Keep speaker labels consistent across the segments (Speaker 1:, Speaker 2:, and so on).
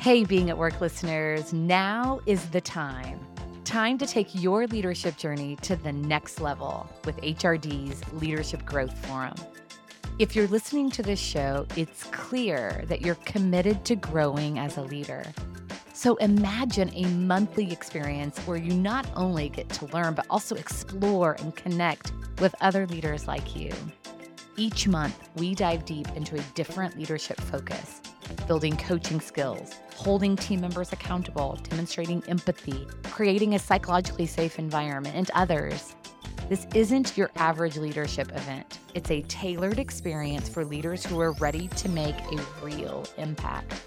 Speaker 1: Hey, being at work listeners, now is the time. Time to take your leadership journey to the next level with HRD's Leadership Growth Forum. If you're listening to this show, it's clear that you're committed to growing as a leader. So imagine a monthly experience where you not only get to learn, but also explore and connect with other leaders like you. Each month, we dive deep into a different leadership focus building coaching skills, holding team members accountable, demonstrating empathy, creating a psychologically safe environment, and others. This isn't your average leadership event. It's a tailored experience for leaders who are ready to make a real impact.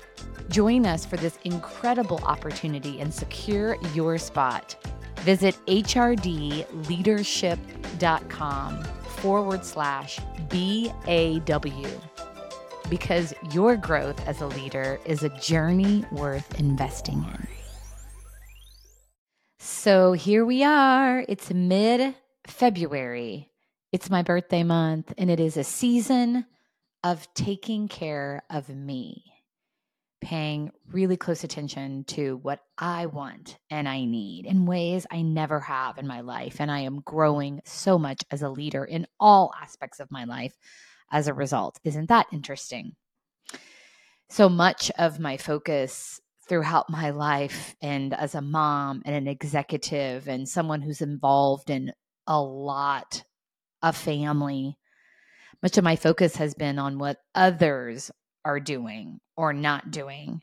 Speaker 1: Join us for this incredible opportunity and secure your spot. Visit hrdleadership.com forward slash BAW because your growth as a leader is a journey worth investing in. So here we are. It's mid February. It's my birthday month, and it is a season of taking care of me, paying really close attention to what I want and I need in ways I never have in my life. And I am growing so much as a leader in all aspects of my life as a result. Isn't that interesting? So much of my focus throughout my life and as a mom and an executive and someone who's involved in a lot of family, much of my focus has been on what others are doing or not doing.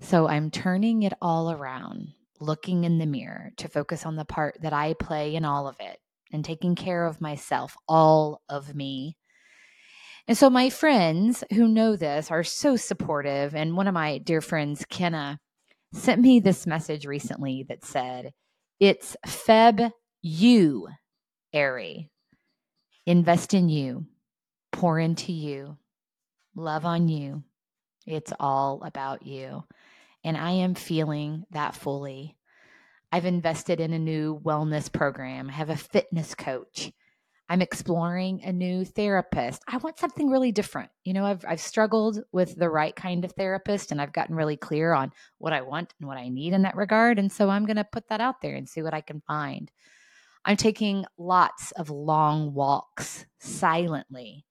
Speaker 1: So I'm turning it all around, looking in the mirror to focus on the part that I play in all of it and taking care of myself, all of me, and so my friends who know this are so supportive. And one of my dear friends, Kenna, sent me this message recently that said, It's Feb you, Ari. Invest in you, pour into you, love on you. It's all about you. And I am feeling that fully. I've invested in a new wellness program, I have a fitness coach. I'm exploring a new therapist. I want something really different. You know, I've I've struggled with the right kind of therapist and I've gotten really clear on what I want and what I need in that regard and so I'm going to put that out there and see what I can find. I'm taking lots of long walks silently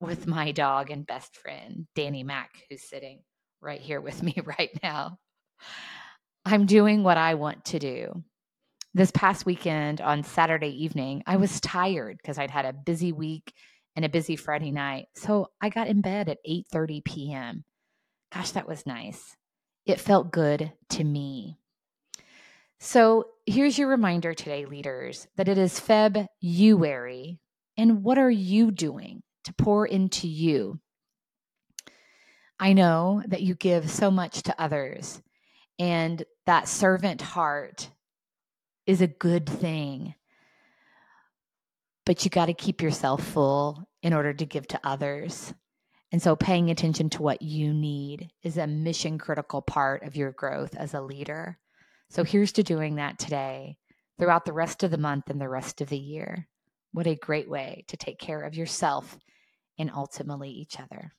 Speaker 1: with my dog and best friend, Danny Mack, who's sitting right here with me right now. I'm doing what I want to do this past weekend on Saturday evening, I was tired because I'd had a busy week and a busy Friday night. So I got in bed at 8:30 p.m. Gosh, that was nice. It felt good to me. So here's your reminder today, leaders, that it is February. And what are you doing to pour into you? I know that you give so much to others, and that servant heart is a good thing. But you got to keep yourself full in order to give to others. And so paying attention to what you need is a mission critical part of your growth as a leader. So here's to doing that today, throughout the rest of the month and the rest of the year. What a great way to take care of yourself and ultimately each other.